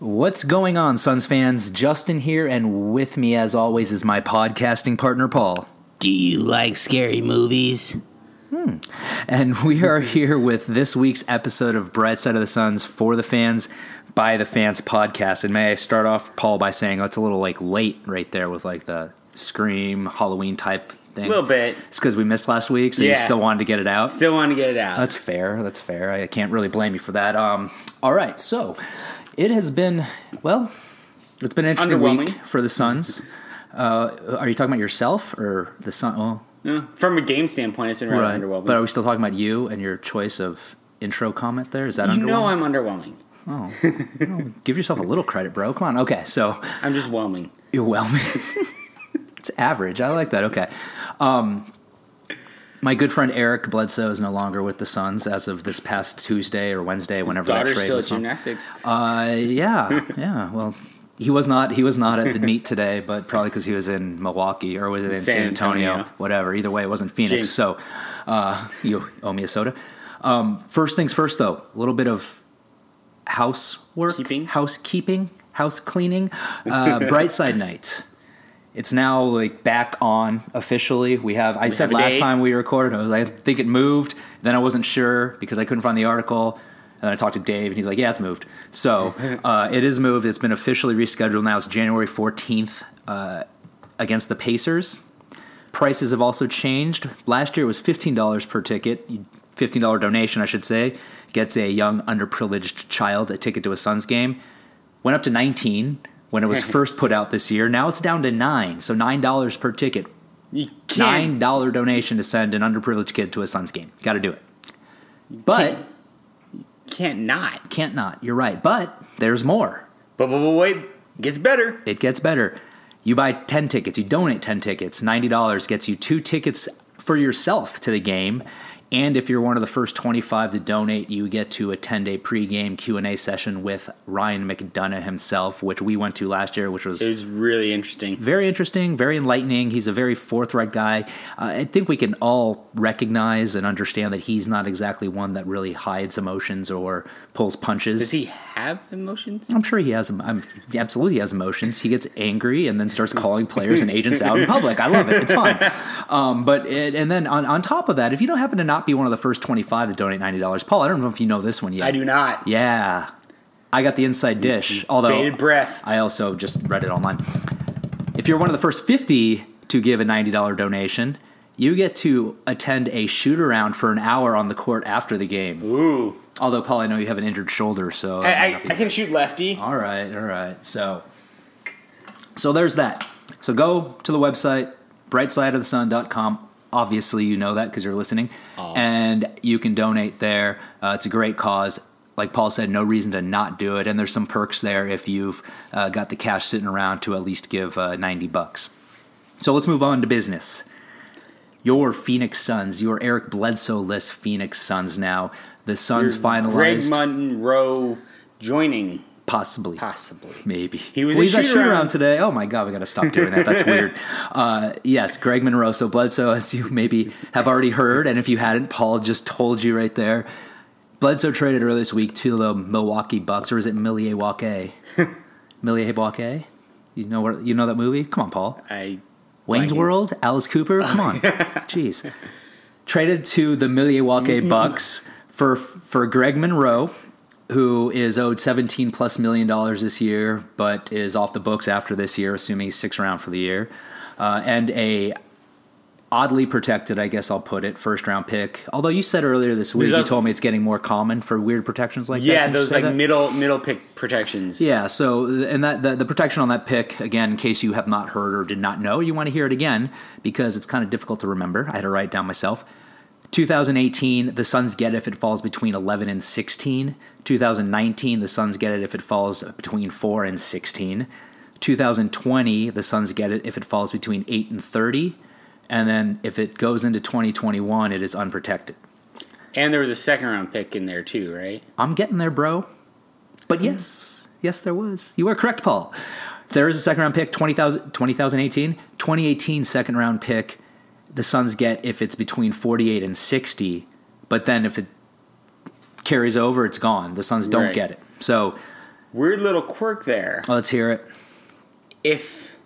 What's going on, Suns fans? Justin here, and with me, as always, is my podcasting partner, Paul. Do you like scary movies? And we are here with this week's episode of Bright Side of the Suns for the fans, by the fans podcast. And may I start off, Paul, by saying oh, it's a little like late right there with like the Scream Halloween type thing. A little bit. It's because we missed last week, so you still wanted to get it out. Still wanted to get it out. That's fair. That's fair. I can't really blame you for that. Um, all right, so it has been well. It's been an interesting week for the Suns. Uh, are you talking about yourself or the Sun? Oh, Uh, From a game standpoint, it's been rather right. underwhelming. But are we still talking about you and your choice of intro comment? There is that. you know? I'm underwhelming. Give yourself a little credit, bro. Come on. Okay, so I'm just whelming. You're whelming. it's average. I like that. Okay. Um, my good friend Eric Bledsoe is no longer with the Suns as of this past Tuesday or Wednesday, whenever that Daughter's trade still was gymnastics. Uh, yeah, yeah. Well, he was not. He was not at the meet today, but probably because he was in Milwaukee or was it in San, San Antonio? Antonio. Whatever. Either way, it wasn't Phoenix. Jinx. So, uh, you owe me a soda. Um, first things first, though. A little bit of housework, Keeping? housekeeping, house cleaning. Uh, Brightside night. It's now like back on officially. We have. I said have last date? time we recorded, I was like, I think it moved. Then I wasn't sure because I couldn't find the article. And then I talked to Dave, and he's like, "Yeah, it's moved." So uh, it is moved. It's been officially rescheduled now. It's January fourteenth uh, against the Pacers. Prices have also changed. Last year it was fifteen dollars per ticket. Fifteen dollar donation, I should say, gets a young underprivileged child a ticket to a Suns game. Went up to nineteen when it was first put out this year. Now it's down to nine, so nine dollars per ticket. You can't. Nine dollar donation to send an underprivileged kid to a Suns game. Got to do it. But can't- Can't not. can't not. You're right. But there's more. But, but, but wait, it gets better. It gets better. You buy 10 tickets, you donate 10 tickets, $90 gets you two tickets for yourself to the game. And if you're one of the first 25 to donate, you get to attend a 10-day pregame Q&A session with Ryan McDonough himself, which we went to last year, which was It was really interesting. very interesting, very enlightening. He's a very forthright guy. Uh, I think we can all recognize and understand that he's not exactly one that really hides emotions or pulls punches. Does he have emotions? I'm sure he has. I'm absolutely has emotions. He gets angry and then starts calling players and agents out in public. I love it. It's fun. Um, but it, and then on, on top of that, if you don't happen to not be one of the first 25 to donate ninety dollars, Paul, I don't know if you know this one yet. I do not. Yeah, I got the inside dish. Although Bated breath. I also just read it online. If you're one of the first 50 to give a $90 donation, you get to attend a shoot around for an hour on the court after the game. Ooh. Although, Paul, I know you have an injured shoulder, so I, I, I can shoot lefty. all right, all right. So, so there's that. So go to the website brightsideofthesun.com. Obviously, you know that because you're listening, Awesome. and you can donate there. Uh, it's a great cause. Like Paul said, no reason to not do it, and there's some perks there if you've uh, got the cash sitting around to at least give uh, 90 bucks. So let's move on to business. Your Phoenix Suns, your Eric Bledsoe list Phoenix Suns now. The Suns Greg finalized, Greg Monroe joining, possibly. possibly. Maybe He was well, a he's at shoot around. today. Oh my god, we got to stop doing that. That's weird. Uh, yes, Greg Monroe. So Bledsoe, as you maybe have already heard, and if you hadn't, Paul just told you right there. Bledsoe traded earlier this week to the Milwaukee Bucks, or is it Milwaukee? Milwaukee? You know what? You know that movie? Come on, Paul. I Wayne's. World, Alice Cooper. Come on, jeez. Traded to the Milwaukee Bucks for for Greg Monroe, who is owed seventeen plus million dollars this year, but is off the books after this year, assuming he's six round for the year, uh, and a oddly protected, I guess I'll put it, first round pick. Although you said earlier this week, There's you told me it's getting more common for weird protections like that. yeah, those like that? middle middle pick protections. Yeah, so and that the, the protection on that pick again, in case you have not heard or did not know, you want to hear it again because it's kind of difficult to remember. I had to write it down myself. 2018, the Suns get it if it falls between 11 and 16. 2019, the Suns get it if it falls between 4 and 16. 2020, the Suns get it if it falls between 8 and 30. And then if it goes into 2021, it is unprotected. And there was a second round pick in there too, right? I'm getting there, bro. But hmm. yes, yes, there was. You are correct, Paul. There is a second round pick, 20,000 2018. 2018 second round pick, the Suns get if it's between 48 and 60. But then if it carries over, it's gone. The Suns don't Right. get it. So Weird little quirk there. Let's hear it. If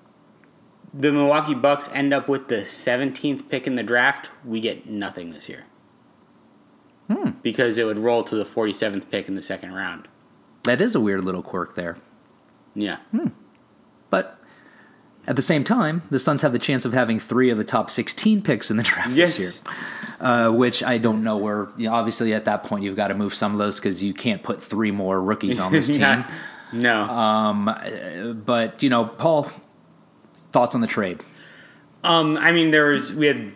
the Milwaukee Bucks end up with the 17th pick in the draft, we get nothing this year. Hmm. Because it would roll to the 47th pick in the second round. That is a weird little quirk there. Yeah. But at the same time, the Suns have the chance of having three of the top 16 picks in the draft Yes. this year. Uh, which I don't know where, you know, obviously at that point you've got to move some of those because you can't put three more rookies on this team. Yeah. No. Um, but, you know, Paul, thoughts on the trade? Um, I mean, there was we had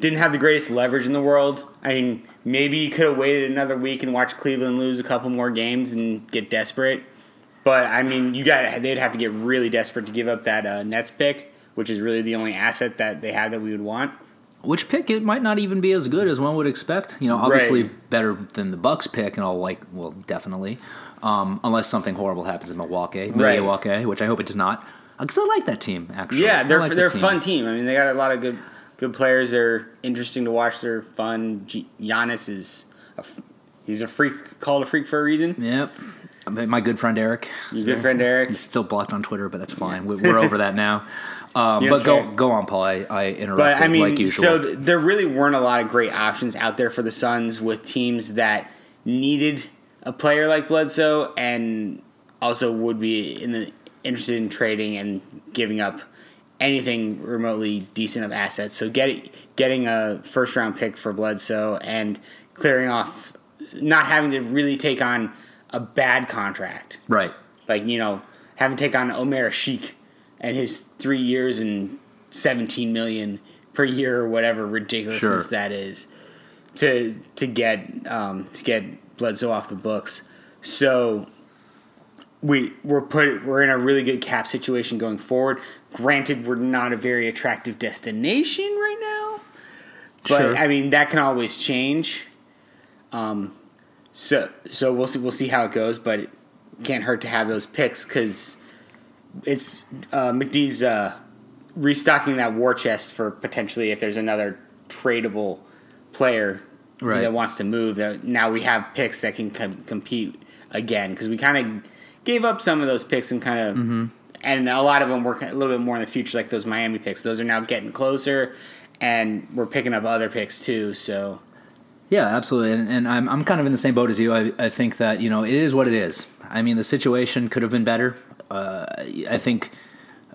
didn't have the greatest leverage in the world. I mean, maybe you could have waited another week and watched Cleveland lose a couple more games and get desperate. But I mean, you got they'd have to get really desperate to give up that uh, Nets pick, which is really the only asset that they have that we would want. Which pick it might not even be as good as one would expect. You know, obviously Right. better than the Bucks pick, and all like, well, definitely, um, unless something horrible happens in Milwaukee, Right. Milwaukee, which I hope it does not. Because I like that team actually. Yeah, they're like they're a team. fun team. I mean, they got a lot of good good players. They're interesting to watch. They're fun. G- Giannis is a, he's a freak, called a freak for a reason. Yep. My good friend Eric. Your good friend Eric. He's still blocked on Twitter, but that's fine. We- We're over that now. Um, but go go on, Paul. I, I interrupted But I mean, like usual. so th- there really weren't a lot of great options out there for the Suns with teams that needed a player like Bledsoe and also would be in the interested in trading and giving up anything remotely decent of assets. So getting getting a first round pick for Bledsoe and clearing off, not having to really take on a bad contract right. like you know having to take on Omer Asik and his three years and seventeen million per year or whatever ridiculousness Sure. that is to to get um, to get Bledsoe off the books. So we we're put we're in a really good cap situation going forward. Granted, we're not a very attractive destination right now, but Sure. I mean that can always change. Um, so so we'll see we'll see how it goes, but it can't hurt to have those picks because it's uh, McDee's uh, restocking that war chest for potentially if there's another tradable player Right. that wants to move. That now we have picks that can com- compete again because we kind of gave up some of those picks and kind of. Mm-hmm. And a lot of them work a little bit more in the future, like those Miami picks. Those are now getting closer, and we're picking up other picks too. So Yeah, absolutely, and, and I'm I'm kind of in the same boat as you. I, I think that you know it is what it is. I mean, the situation could have been better. Uh, I think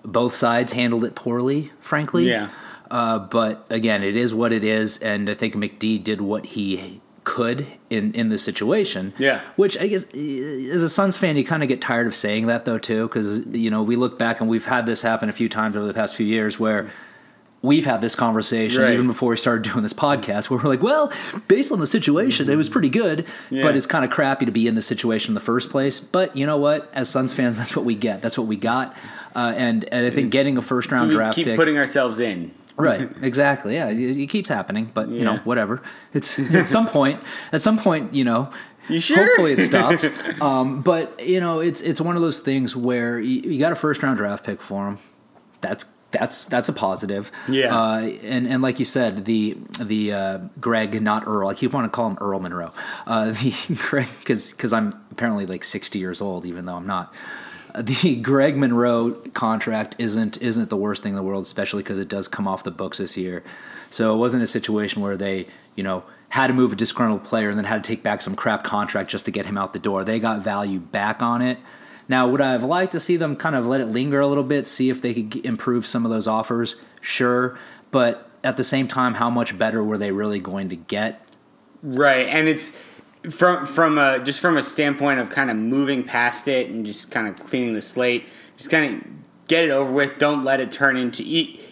both sides handled it poorly, frankly. Yeah. Uh, but again, it is what it is, and I think McD did what he could in in the situation. Yeah. Which I guess, as a Suns fan, you kind of get tired of saying that though too, because you know we look back and we've had this happen a few times over the past few years where. We've had this conversation Right. even before we started doing this podcast, where we're like, "Well, based on the situation, it was pretty good, Yeah. but it's kind of crappy to be in this situation in the first place." But you know what? As Suns fans, that's what we get. That's what we got, uh, and and I think getting a first round we draft keep pick, putting ourselves in. Right, exactly. Yeah, it, it keeps happening, but you know, Yeah. whatever. It's at some point. At some point, you know. You sure? Hopefully it stops. um, but you know, it's it's one of those things where you, you got a first round draft pick for him. That's that's that's a positive. Yeah. Uh, and and like you said, the the uh, Greg, not Earl. I keep wanting to call him Earl Monroe. Uh, the Greg, because because I'm apparently like 60 years old, even though I'm not the Greg Monroe contract isn't isn't the worst thing in the world, especially because it does come off the books this year. So it wasn't a situation where they, you know, had to move a disgruntled player and then had to take back some crap contract just to get him out the door. They got value back on it. Now, would I have liked to see them kind of let it linger a little bit, see if they could improve some of those offers? Sure, but at the same time, how much better were they really going to get? Right, and it's from from a just from a standpoint of kind of moving past it and just kind of cleaning the slate. Just kind of get it over with. Don't let it turn into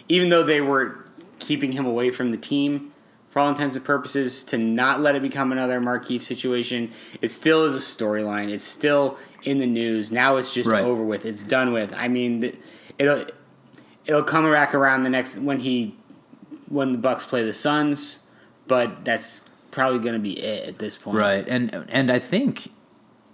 even though they were keeping him away from the team for all intents and purposes to not let it become another Markieff situation. It still is a storyline. It's still in the news. Now it's just Right. over with. It's done with. I mean, it'll it'll come back around the next when he when the Bucks play the Suns, but that's probably going to be it at this point. Right, and and I think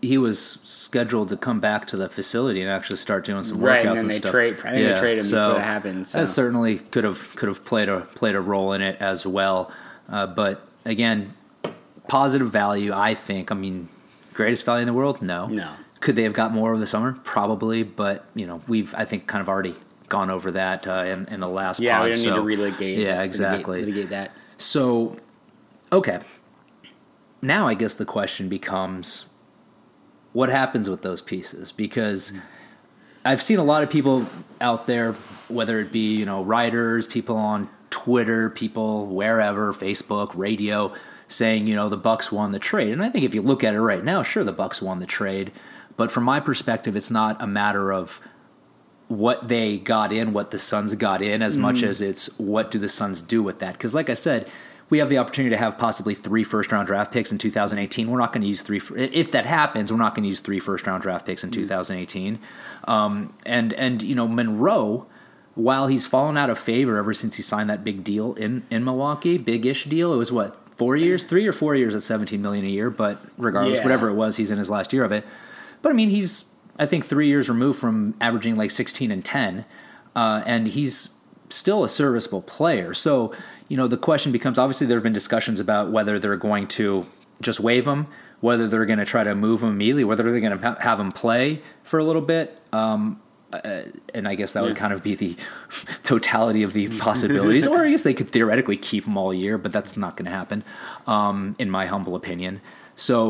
he was scheduled to come back to the facility and actually start doing some Right, workouts and then and they stuff. trade- I think they traded him before that happened, so. That certainly could have could have played a played a role in it as well. Uh, but again, positive value. I think. I mean, greatest value in the world? No. No. Could they have got more over the summer? Probably, but you know, we've I think kind of already gone over that uh, in, in the last. Yeah, pod, we don't so- need to relitigate. Yeah, litigate- exactly. Litigate, that. So, okay. Now I guess the question becomes what happens with those pieces? Because hmm. I've seen a lot of people out there, whether it be, you know, writers, people on Twitter, people wherever, Facebook, radio, saying, you know, the Bucks won the trade. And I think if you look at it right now, sure the Bucks won the trade. But from my perspective, it's not a matter of what they got in, what the Suns got in, as much mm-hmm. as it's what do the Suns do with that. Because, like I said, we have the opportunity to have possibly three first round draft picks in 2018. We're not going to use three. If that happens, we're not going to use three first round draft picks in 2018. Um, and and you know Monroe, while he's fallen out of favor ever since he signed that big deal in in Milwaukee, big ish deal. It was what four years, three or four years at 17 million a year. But regardless, Yeah. whatever it was, he's in his last year of it. But I mean, he's I think three years removed from averaging like 16 and 10, uh, and he's still a serviceable player. So you know the question becomes: obviously, there have been discussions about whether they're going to just waive him, whether they're going to try to move him immediately, whether they're going to ha- have him play for a little bit. Um, uh, and I guess that would kind of be the totality of the possibilities. or I guess they could theoretically keep him all year, but that's not going to happen, um, in my humble opinion. So,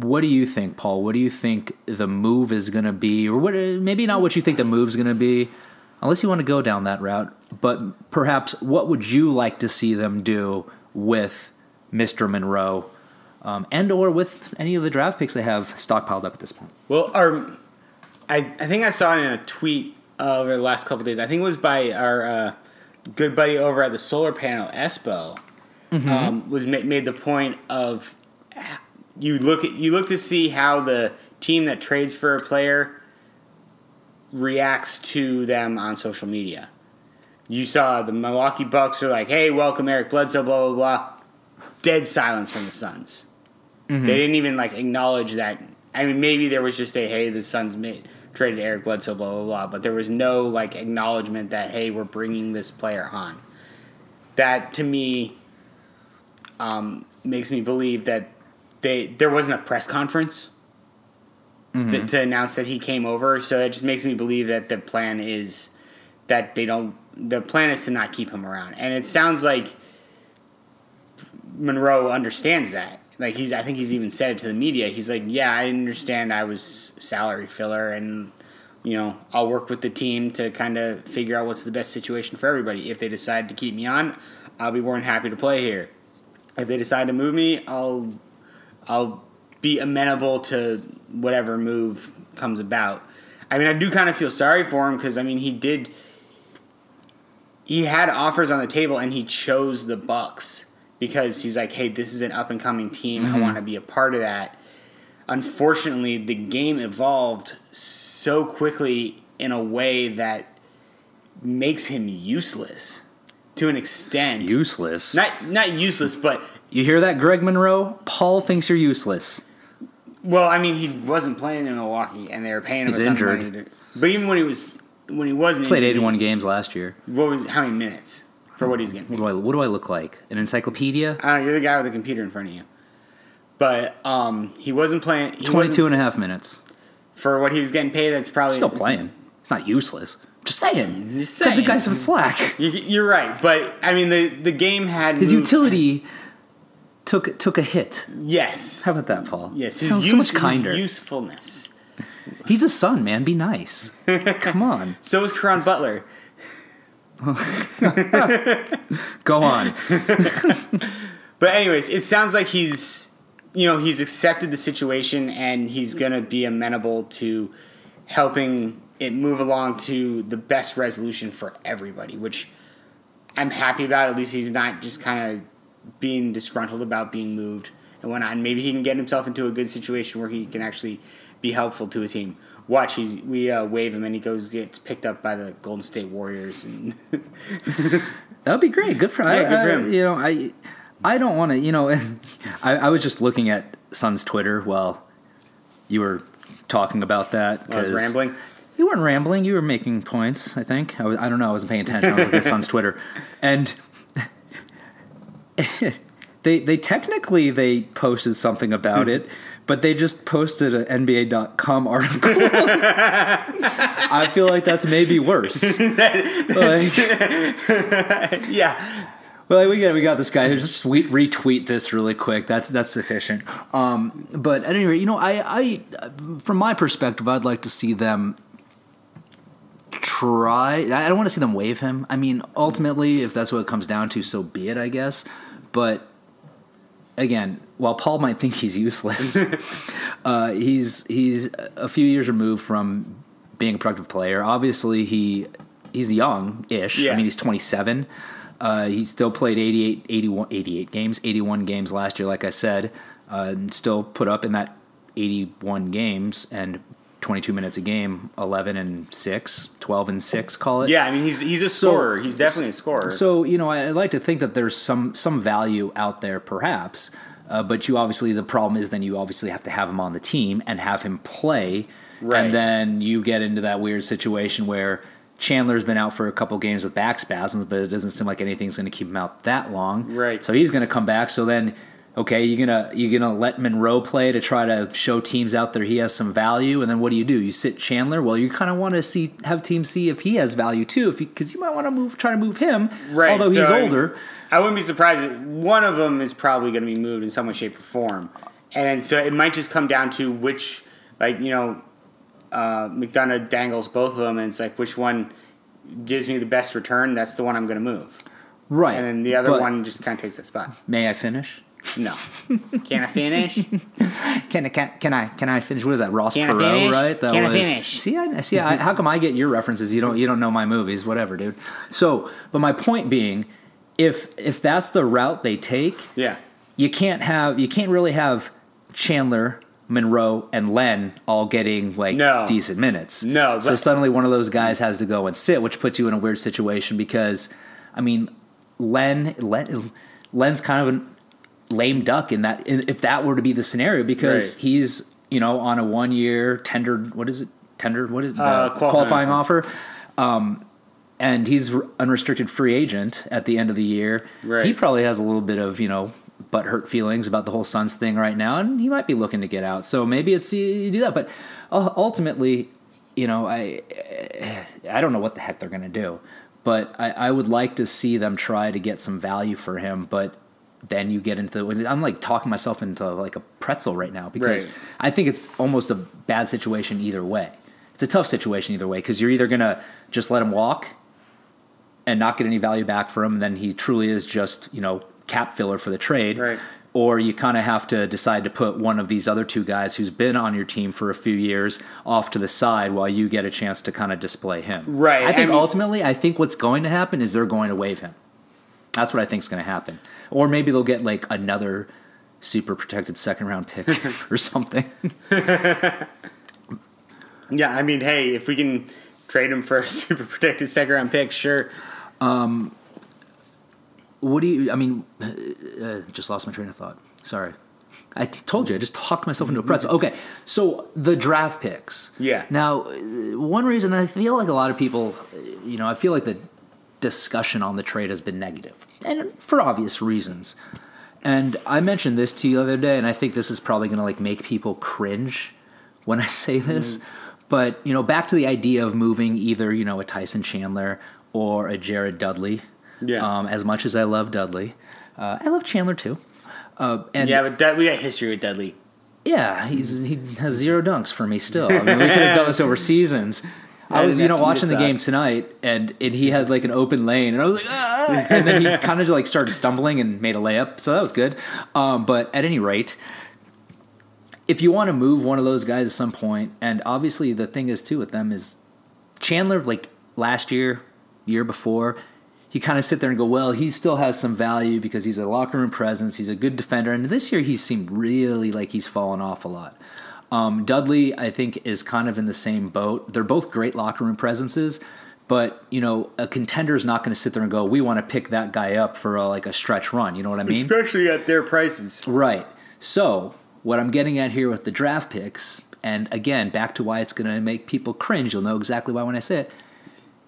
what do you think, Paul? What do you think the move is going to be, or what? Maybe not what you think the move is going to be, unless you want to go down that route. But perhaps, what would you like to see them do with Mister Monroe, um, and or with any of the draft picks they have stockpiled up at this point? Well, our, I, I think I saw in a tweet uh, over the last couple days. I think it was by our uh, good buddy over at the solar panel, Espo, um, was ma- made the point of you look at you look to see how the team that trades for a player reacts to them on social media. You saw the Milwaukee Bucks are like, "Hey, welcome Eric Bledsoe," blah blah blah. Dead silence from the Suns. They didn't even like acknowledge that. I mean, maybe there was just a hey, the Suns made traded Eric Bledsoe, blah blah blah, but there was no like acknowledgement that hey, we're bringing this player on. That to me um, makes me believe that they there wasn't a press conference that, mm-hmm. to announce that he came over. So it just makes me believe that the plan is that they don't. The plan is to not keep him around, and it sounds like Monroe understands that. Like he's, I think he's even said it to the media. He's like, "Yeah, I understand. I was salary filler, and you know, I'll work with the team to kind of figure out what's the best situation for everybody. If they decide to keep me on, I'll be more than happy to play here. If they decide to move me, I'll, I'll be amenable to whatever move comes about. I mean, I do kind of feel sorry for him because I mean, he did." he had offers on the table and he chose the Bucks because he's like, "Hey, this is an up and coming team. I mm-hmm. want to be a part of that." Unfortunately, the game evolved so quickly in a way that makes him useless to an extent. Useless. not not useless, but You hear that, Greg Monroe? Paul thinks you're useless. Well, I mean, he wasn't playing in Milwaukee, and they were paying him He's a ton injured. of money. To, but even when he was when he wasn't Played injured, 81 games last year. What was how many minutes for what he's getting? What do I what do I look like? An encyclopedia? I don't know, you're the guy with the computer in front of you. But um, he wasn't playing. He 22 wasn't- and a half minutes. for what he was getting paid. That's probably Still playing. It's not useless. Just saying. Just Cut the saying. guy some slack. You, you're right, but I mean the the game had His moved- utility took took a hit. Yes, How about that, Paul? yes, his, Sounds use, so much kinder. usefulness. He's a Sun, man. Be nice. Come on. So is Caron Butler. Go on. But anyways, it sounds like he's you know he's accepted the situation and he's gonna be amenable to helping it move along to the best resolution for everybody, which I'm happy about. At least he's not just kind of being disgruntled about being moved and whatnot. And maybe he can get himself into a good situation where he can actually be helpful to a team. Watch, he's we uh, wave him and he goes gets picked up by the Golden State Warriors and That would be great. Good for, Yeah, I, good for I- You know, I I don't want to. You know, I, I was just looking at Sun's Twitter while you were talking about that. I was rambling. You weren't rambling. You were making points. I think. I, was, I don't know. I wasn't paying attention. I was looking at Sun's Twitter, and they they technically they posted something about it, but they just posted an NBA.com article. I feel like that's maybe worse. like, yeah. well, we got we got this guy who just tweet, retweet this really quick. That's that's sufficient. Um, but at any rate, you know, I, I from my perspective, I'd like to see them try. I don't want to see them waive him. I mean, ultimately, if that's what it comes down to, so be it, I guess. But again, while Paul might think he's useless, uh, he's he's a few years removed from being a productive player. Obviously, he he's young-ish. Yeah. I mean, he's 27. Uh, he still played 88, 81, 88 games, 81 games last year, like I said. Uh, and still put up in that 81 games and 22 minutes a game, 11 and 6, 12 and 6, call it. Yeah, I mean he's he's a scorer. he's definitely a scorer. So you know, I, I like to think that there's some some value out there, perhaps. Uh, but you obviously the problem is then you obviously have to have him on the team and have him play, Right. and then you get into that weird situation where Chandler's been out for a couple games with back spasms, but it doesn't seem like anything's going to keep him out that long. Right. So he's going to come back. So then. Okay, you're gonna you're gonna let Monroe play to try to show teams out there he has some value, and then what do you do? You sit Chandler. Well, you kind of want to see have teams see if he has value too, if because you, might want to move try to move him, right. although he's so, I mean, older. I wouldn't be surprised. If one of them is probably going to be moved in some way, shape, or form, and so it might just come down to which, like you know, uh, McDonough dangles both of them, and it's like which one gives me the best return. That's the one I'm going to move, Right. and then the other But one just kind of takes that spot. May I finish? No, can I finish? Can I can, can I can I finish? What is that? Ross Can Perot, right? That Can I was. finish? See, I see. I, how come I get your references? You don't. You don't know my movies. Whatever, dude. So, but my point being, if if that's the route they take, Yeah, you can't have you can't really have Chandler, Monroe, and Len all getting like No. decent minutes. No, so suddenly one of those guys has to go and sit, which puts you in a weird situation because, I mean, Len, Len Len's kind of a lame duck in that if that were to be the scenario because Right. he's you know on a one year tendered what is it tendered what is it Uh, qualifying qualifying offer. Um, and he's unrestricted free agent at the end of the year. Right. He probably has a little bit of you know butt hurt feelings about the whole Suns thing right now, and he might be looking to get out. So maybe it's you, do that, but uh, ultimately, you know, I I don't know what the heck they're gonna do, but I, I would like to see them try to get some value for him, but. Then you get into the. I'm like talking myself into like a pretzel right now because Right. I think it's almost a bad situation either way. It's a tough situation either way because you're either gonna just let him walk and not get any value back for him, and then he truly is just you know cap filler for the trade. Right. Or you kind of have to decide to put one of these other two guys who's been on your team for a few years off to the side while you get a chance to kind of display him. Right, I think I mean- ultimately, I think what's going to happen is they're going to waive him. That's what I think is going to happen. Or maybe they'll get like another super protected second round pick or something. yeah. I mean, hey, if we can trade him for a super protected second round pick, sure. What do you? I mean, uh, just lost my train of thought. Sorry. I told you I just talked myself into a pretzel. Okay, so the draft picks. Yeah. Now, one reason I feel like a lot of people, you know, I feel like the discussion on the trade has been negative, and for obvious reasons. And I mentioned this to you the other day, and I think this is probably going to like make people cringe when I say this. But you know, back to the idea of moving either you know a Tyson Chandler or a Jared Dudley. Yeah. Um, as much as I love Dudley, uh, I love Chandler too. Uh, and Yeah, but Dud- we got history with Dudley. yeah, he's he has zero dunks for me still. I mean, we could have done this over seasons. I was, you know, watching the game tonight, and, and he had like an open lane, and I was like, ah! and then he kind of like started stumbling and made a layup, so that was good. Um, but at any rate, if you want to move one of those guys at some point, and obviously the thing is too with them is Chandler, like last year, year before, you kind of sit there and go, well, he still has some value because he's a locker room presence, he's a good defender, and this year he seemed really like he's fallen off a lot. Um, Dudley, I think, is kind of in the same boat. They're both great locker room presences, but you know, a contender is not going to sit there and go, "We want to pick that guy up for a, like a stretch run." You know what I mean? Especially at their prices. Right. So, what I'm getting at here with the draft picks, and again, back to why it's going to make people cringe, you'll know exactly why when I say it.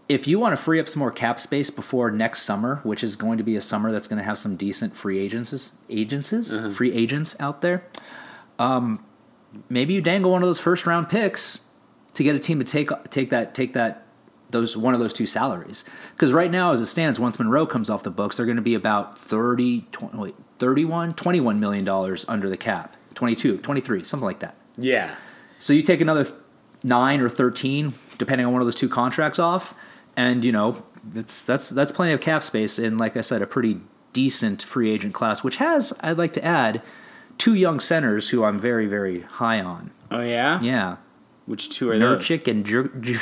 If you want to free up some more cap space before next summer, which is going to be a summer that's going to have some decent free agents, agents, free agents out there, um, maybe you dangle one of those first round picks to get a team to take take that take that those one of those two salaries. Because right now, as it stands, once Monroe comes off the books, they're going to be about 30, 20, wait, 31, 21 million dollars under the cap. 22, 23, something like that. Yeah. So you take another nine or thirteen, depending on one of those two contracts off, and you know that's that's that's plenty of cap space in, like I said, a pretty decent free agent class, which has, I'd like to add, two young centers who I'm very very high on. Oh yeah. Yeah, Which two are those? Nurkic and Jer- Jer-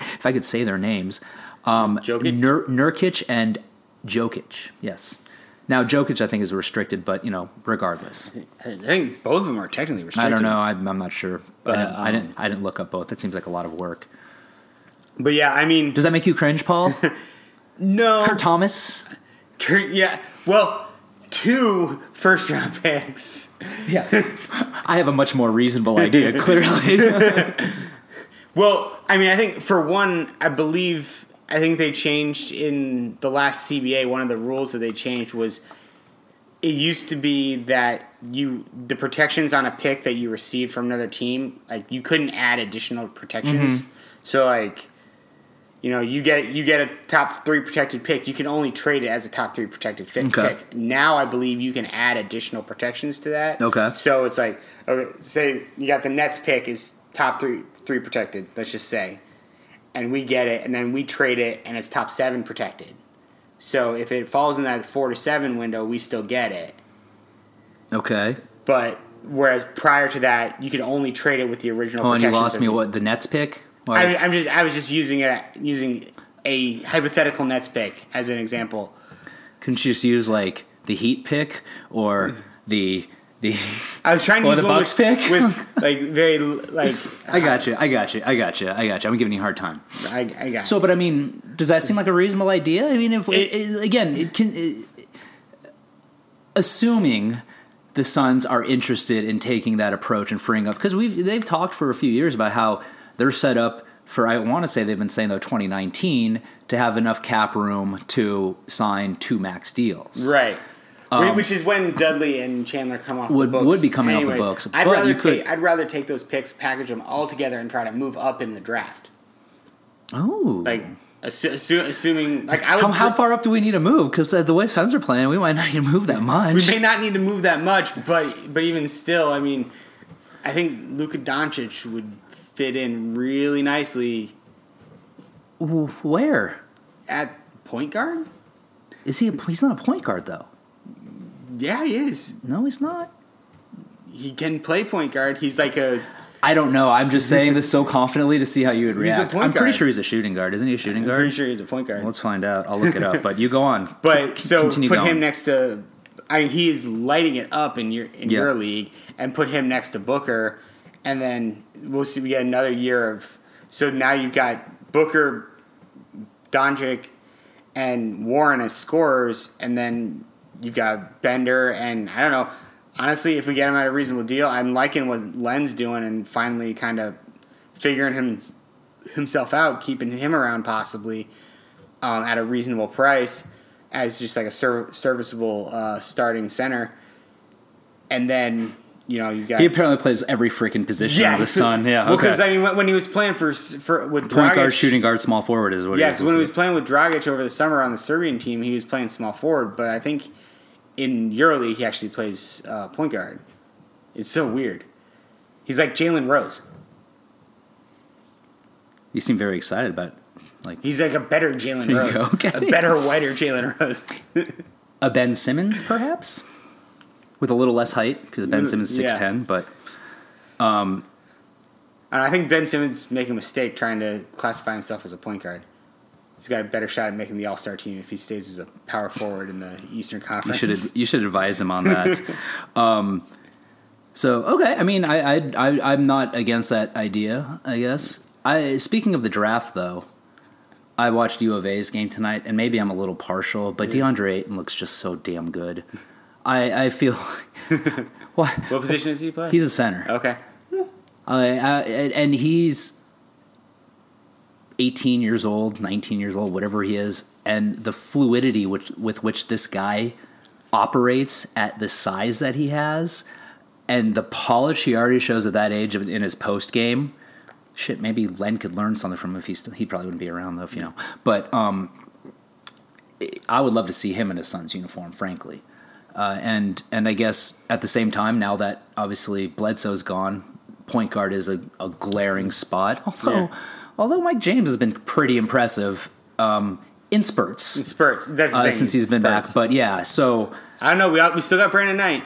if I could say their names, um, Jokic? Nur- Nurkic and Jokic. Yes. Now Jokic, I think, is restricted, but you know, regardless, I think both of them are technically restricted. I don't know. I'm, I'm not sure. But, I, didn't, I um, didn't. I didn't look up both. That seems like a lot of work. But yeah, I mean, Does that make you cringe, Paul? no. Kurt Thomas. Kurt- yeah. Well, two first round picks. Yeah. I have a much more reasonable idea, clearly. Well, I mean, I think for one, I believe I think they changed in the last CBA. One of the rules that they changed was it used to be that you the protections on a pick that you received from another team, like you couldn't add additional protections. Mm-hmm. So like. You know, you get you get a top three protected pick. You can only trade it as a top three protected fi- Okay. pick. Now, I believe you can add additional protections to that. Okay. So it's like, okay, say you got the Nets pick is top three three protected. Let's just say, and we get it, and then we trade it, and it's top seven protected. So if it falls in that four to seven window, we still get it. okay. But whereas prior to that, you could only trade it with the original. Oh, and you lost me. What the Nets pick? I, I'm just I was just using it using a hypothetical Nets pick as an example. Couldn't you just use like the Heat pick or mm. the the? I was trying to Or use the Bucks with, pick? with like very like I got you. I got you. I got you. I got you. I'm giving you a hard time. I, I got So, but I mean, does that seem like a reasonable idea? I mean, if It- it, again, it can, it, assuming the Suns are interested in taking that approach and freeing up, because we've they've talked for a few years about how they're set up for. I want to say they've been saying though 2019 to have enough cap room to sign two max deals. Right. Which is when Dudley and Chandler come off Um, Would- the books. would be coming off the books, I'd rather you could- take I'd rather take those picks, package them all together, and try to move up in the draft. Oh, Like assu- assu- assuming like I would how, how far up do we need to move? Because the, the way Suns are playing, we might not need to move that much. we may not need to move that much, but but even still, I mean, I think Luka Doncic would fit in really nicely Where at point guard. is he? A, he's not a point guard though. Yeah, he is. No, he's not. He can play point guard. He's like a I don't know. I'm just saying this so confidently to see how you would He's a react. I'm pretty guard. sure he's a shooting guard, isn't he? A shooting I'm guard. pretty sure he's a point guard. Let's find out. I'll look it up. But you go on. But C- so continue put going. him next to, I mean, he is lighting it up in your in Yeah. your league, and put him next to Booker, and then we'll see. We get another year of. So now you've got Booker, Doncic, and Warren as scorers, and then you've got Bender, and I don't know. Honestly, if we get him at a reasonable deal, I'm liking what Len's doing, and finally kind of figuring him himself out, keeping him around possibly um, at a reasonable price as just like a ser- serviceable uh, starting center. And then you know you got He apparently plays every freaking position yeah under the sun. Yeah. Well, Okay. because I mean when, when he was playing for for with Point Dragic, guard, shooting guard, small forward is what. yeah, he because when he was playing with Dragic over the summer on the Serbian team, he was playing small forward. But I think in EuroLeague he actually plays uh, point guard. It's so weird. He's like Jalen Rose. You seem very excited about like He's like a better Jalen Rose, okay. a better, whiter Jalen Rose. a Ben Simmons, perhaps, with a little less height because Ben Simmons is Yeah. six ten. But And I think Ben Simmons making a mistake trying to classify himself as a point guard. He's got a better shot at making the All Star team if he stays as a power forward in the Eastern Conference. you should you should advise him on that. um, so okay, I mean, I, I I I'm not against that idea. I guess. I speaking of the draft though, I watched U of A's game tonight, and maybe I'm a little partial, but DeAndre Ayton looks just so damn good. I I feel. what? what position does he play? He's a center. okay. I, I, and he's 18 years old, 19 years old, whatever he is, and the fluidity which, with which this guy operates at the size that he has, and the polish he already shows at that age in his post game. Shit, maybe Len could learn something from him if he still, he probably wouldn't be around though, if you know. But um, I would love to see him in his son's uniform, frankly. Uh, and and I guess at the same time, now that obviously Bledsoe's gone, point guard is a, a glaring spot. Although Yeah. although Mike James has been pretty impressive um, in spurts Spurs. That's uh, since he's been Spurs. back. But yeah, so I don't know. We we still got Brandon Knight.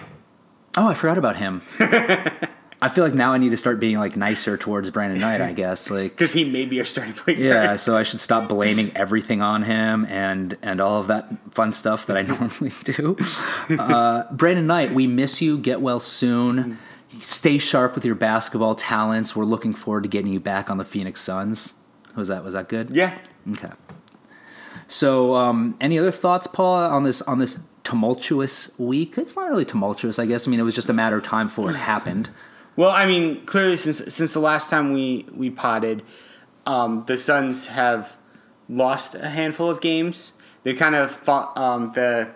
oh, I forgot about him. I feel like now I need to start being like nicer towards Brandon Knight. I guess like because he may be a starting point guard. yeah, so I should stop blaming everything on him and and all of that fun stuff that I normally do. Uh, Brandon Knight, we miss you. Get well soon. Stay sharp with your basketball talents. We're looking forward to getting you back on the Phoenix Suns. Was that was that good? Yeah. Okay. So, um, any other thoughts, Paul, on this on this tumultuous week? It's not really tumultuous, I guess. I mean, it was just a matter of time before it happened. Well, I mean, clearly since since the last time we we potted, um, the Suns have lost a handful of games. They kind of fought, um, the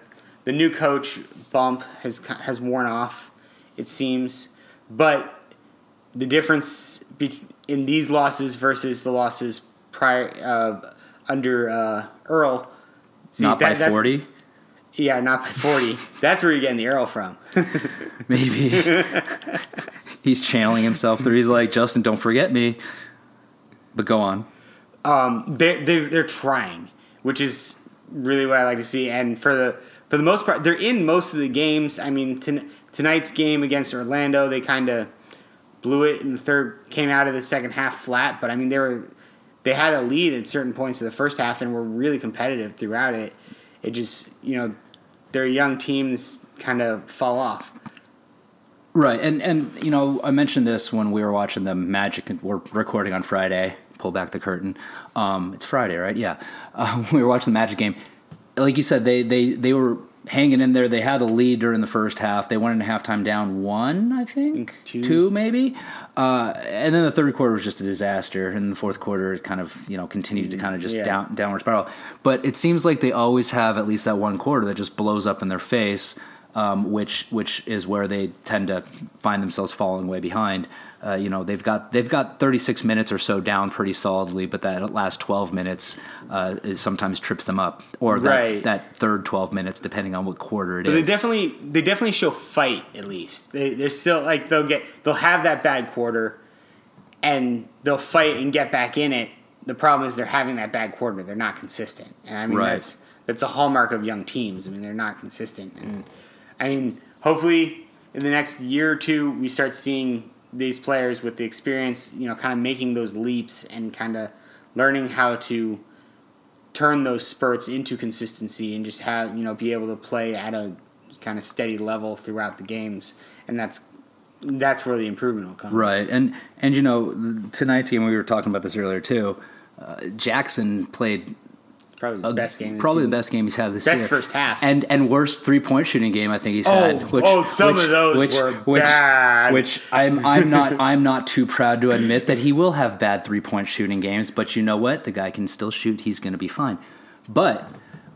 the new coach bump has has worn off, it seems. But the difference be- in these losses versus the losses prior uh, under uh, Earl. see, not that- by forty, Yeah, not by forty. that's where you're getting the Earl from. maybe. He's channeling himself through. He's like, Justin, don't forget me. But go on. Um, they're, they're they're trying, which is really what I like to see. And for the for the most part, they're in most of the games. I mean, ton- tonight's game against Orlando, they kind of blew it in the third. Came out of the second half flat, but I mean, they were they had a lead at certain points of the first half and were really competitive throughout it. It just you know, their young teams kind of fall off. Right, and and you know, I mentioned this when we were watching the Magic. We're recording on Friday. Pull back the curtain. Um, it's Friday, right? Yeah. Uh, we were watching the Magic game. Like you said, they they they were hanging in there. They had a lead during the first half. They went into halftime down one, I think, Two. maybe. Uh, and then the third quarter was just a disaster. And the fourth quarter, it kind of you know continued to kind of just Yeah. down downward spiral. But it seems like they always have at least that one quarter that just blows up in their face um, which which is where they tend to find themselves falling way behind. Uh, you know, they've got they've got 36 minutes or so down pretty solidly, but that last 12 minutes uh, is sometimes trips them up, or that, Right. that third 12 minutes, depending on what quarter it is. But they definitely they definitely show fight at least. They they're still like they'll get they'll have that bad quarter, and they'll fight and get back in it. The problem is they're having that bad quarter. They're not consistent, and I mean Right. that's that's a hallmark of young teams. I mean they're not consistent, and I mean hopefully in the next year or two we start seeing these players with the experience, you know, kind of making those leaps and kind of learning how to turn those spurts into consistency and just have you know be able to play at a kind of steady level throughout the games and that's that's where the improvement will come Right, and and you know tonight's game we were talking about this earlier too. Uh, Jackson played probably the best game probably season. the best game he's had this year. Best first half. and and worst three point shooting game I think he's had. Oh, oh, some of those were bad. Which I'm I'm not I'm not too proud to admit that he will have bad three point shooting games, but you know what? The guy can still shoot. He's going to be fine. But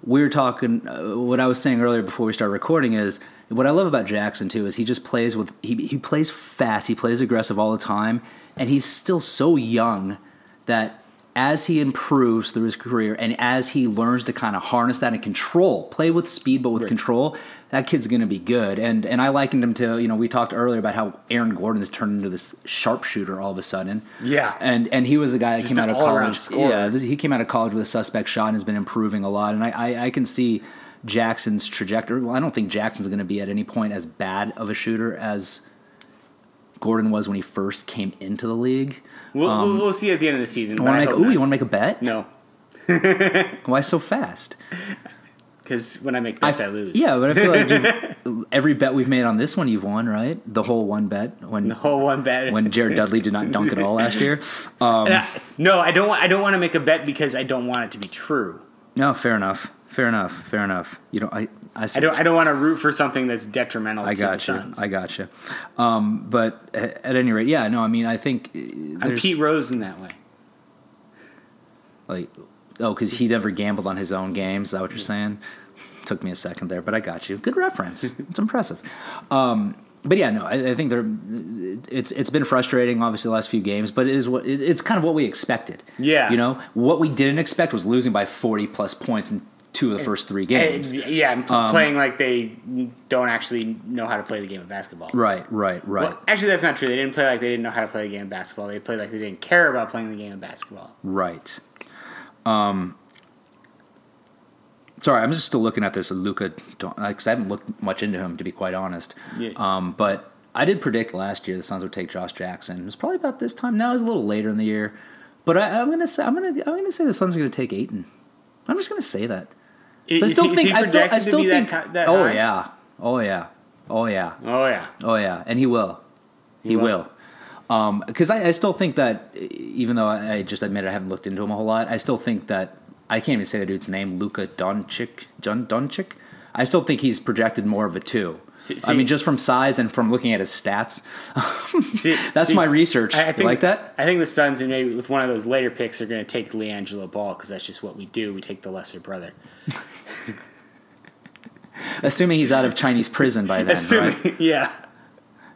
we were talking. Uh, what I was saying earlier before we start recording is what I love about Jackson too is he just plays with he he plays fast. He plays aggressive all the time, and he's still so young that as he improves through his career and as he learns to kind of harness that and control, play with speed but with control, that kid's going to be good. And and I likened him to you know we talked earlier about how Aaron Gordon has turned into this sharpshooter all of a sudden. Yeah. and and he was a guy that Just came out of college. Yeah, he came out of college with a suspect shot and has been improving a lot. And I I, I can see. Jackson's trajectory. Well, I don't think Jackson's going to be at any point as bad of a shooter as Gordon was when he first came into the league. We'll, we'll, we'll see at the end of the season Want to make? Ooh, you want to make a bet? no Why so fast? because when I make bets I lose Yeah, but I feel like every bet we've made on this one, you've won, right? The whole one bet when the whole one bet when Jared Dudley did not dunk at all last year. Um, I- no I don't I don't want to make a bet because I don't want it to be true no, fair enough. Fair enough. Fair enough. You know, I I, see, I don't I don't want to root for something that's detrimental I to the got you. Suns I got you. Um, but at, at any rate, yeah, no, I mean, I think uh, I'm Pete Rose in that way like oh, because he never gambled on his own games. Is that what you're saying? Took me a second there, but I got you. Good reference. it's impressive. Um, but yeah, no, I, I think they're. It's it's been frustrating, obviously, the last few games, but it is what it, it's kind of what we expected. Yeah. you know what we didn't expect was losing by forty plus points in two of the first three games. And, yeah, and Um, playing like they don't actually know how to play the game of basketball. Right, right, right, Well, actually, that's not true. They didn't play like they didn't know how to play the game of basketball. They played like they didn't care about playing the game of basketball. right. Um, sorry, I'm just still looking at this Luka because I haven't looked much into him to be quite honest. Yeah. Um, but I did predict last year the Suns would take Josh Jackson. It was probably about this time. Now it's a little later in the year, but I, I'm gonna say I'm gonna I'm gonna say the Suns are gonna take Ayton. I'm just gonna say that. So I still think he I, feel, I still think. that, that oh high? yeah, oh yeah, oh yeah, Oh yeah. oh yeah, and he will. He, will. will. Um, because I, I still think that, even though I, I just admit I haven't looked into him a whole lot, I still think that I can't even say the dude's name, Luka Doncic. John Doncic. I still think he's projected more of a two. See- I mean, just from size and from looking at his stats. See- That's see, my research. I, I You think, like that? I think the Suns, and maybe with one of those later picks, are going to take LiAngelo Ball because that's just what we do. We take the lesser brother. Assuming he's out of Chinese prison by then, Assuming, right? yeah.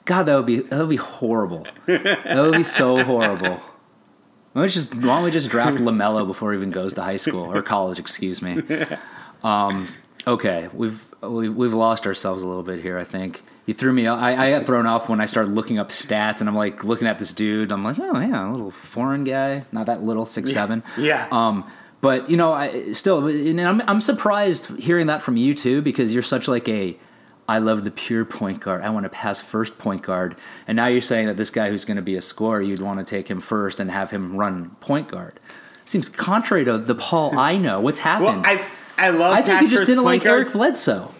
God, that would be that would be horrible. that would be so horrible. Why don't, we just, why don't we just draft Lamelo before he even goes to high school or college? Excuse me. Um, okay, we've we've we've lost ourselves a little bit here. I think you threw me. I, I got thrown off when I started looking up stats, and I'm like looking at this dude. I'm like, oh yeah, a little foreign guy, not that little, six seven. Yeah. Um, but you know, I still, and I'm I'm surprised hearing that from you too because you're such like a, I love the pure point guard. I want to pass first point guard, and now you're saying that this guy who's going to be a scorer, you'd want to take him first and have him run point guard. Seems contrary to the Paul I know. What's happened? Well, I I love. I think you just didn't like Eric guards. Bledsoe.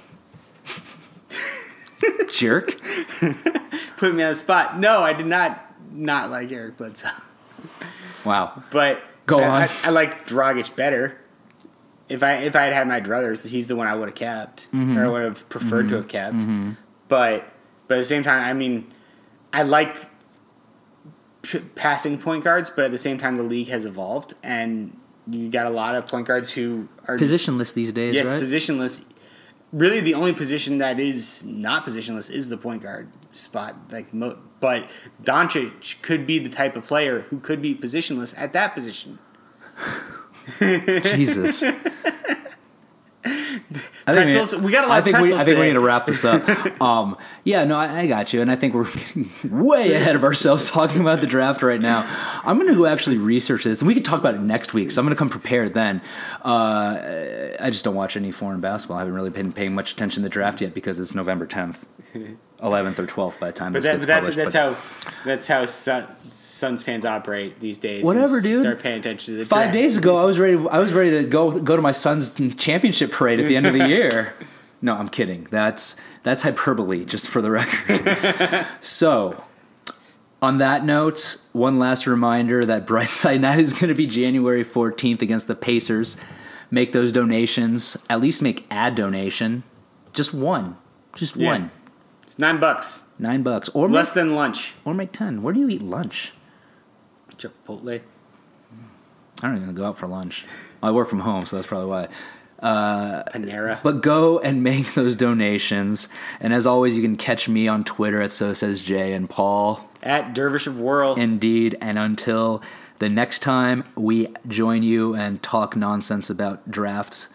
Jerk. Put me on the spot. No, I did not not like Eric Bledsoe, Wow. but Go I, on. I, I like Dragic better. If I if I had had my druthers, he's the one I would have kept, Mm-hmm. or I would have preferred to have kept. But but at the same time, I mean, I like p- passing point guards, but at the same time, the league has evolved, and you got a lot of point guards who are Positionless these days, yes right? positionless. Really, the only position that is not positionless is the point guard spot. Like, mo- but Doncic could be the type of player who could be positionless at that position. Jesus. I Pretzels- we got a lot I of think we, I think we need to wrap this up. um, yeah, no, I, I got you, and I think we're getting way ahead of ourselves talking about the draft right now. I'm going to go actually research this, and we can talk about it next week. So I'm going to come prepared then. Uh, I just don't watch any foreign basketball. I haven't really been paying much attention to the draft yet because it's November 10th, 11th or 12th by the time But, this that, gets but that's published. that's but- how that's how Sun, Suns fans operate these days. Whatever, dude. Start paying attention to the Five draft. days ago, I was ready. I was ready to go go to my Suns' championship parade at the end of the year. No, I'm kidding. That's that's hyperbole, just for the record. so, on that note, one last reminder that Brightside Night is going to be January 14th against the Pacers. Make those donations. At least make a donation. Just one. Just Yeah. one. It's nine bucks, Nine bucks, or less make, than lunch. or make ten. Where do you eat lunch? Chipotle. I don't even go out for lunch. I work from home, so that's probably why. Panera. But go and make those donations. And as always, you can catch me on Twitter at So Says Jay and Paul. at Dervish of Whirl. Indeed. And until the next time we join you and talk nonsense about drafts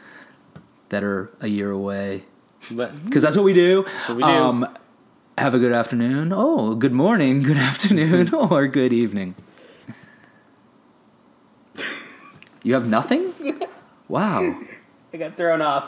that are a year away, because that's what we do. what we do. Um, have a good afternoon. Oh, good morning, good afternoon, or good evening. You have nothing? Wow. I got thrown off.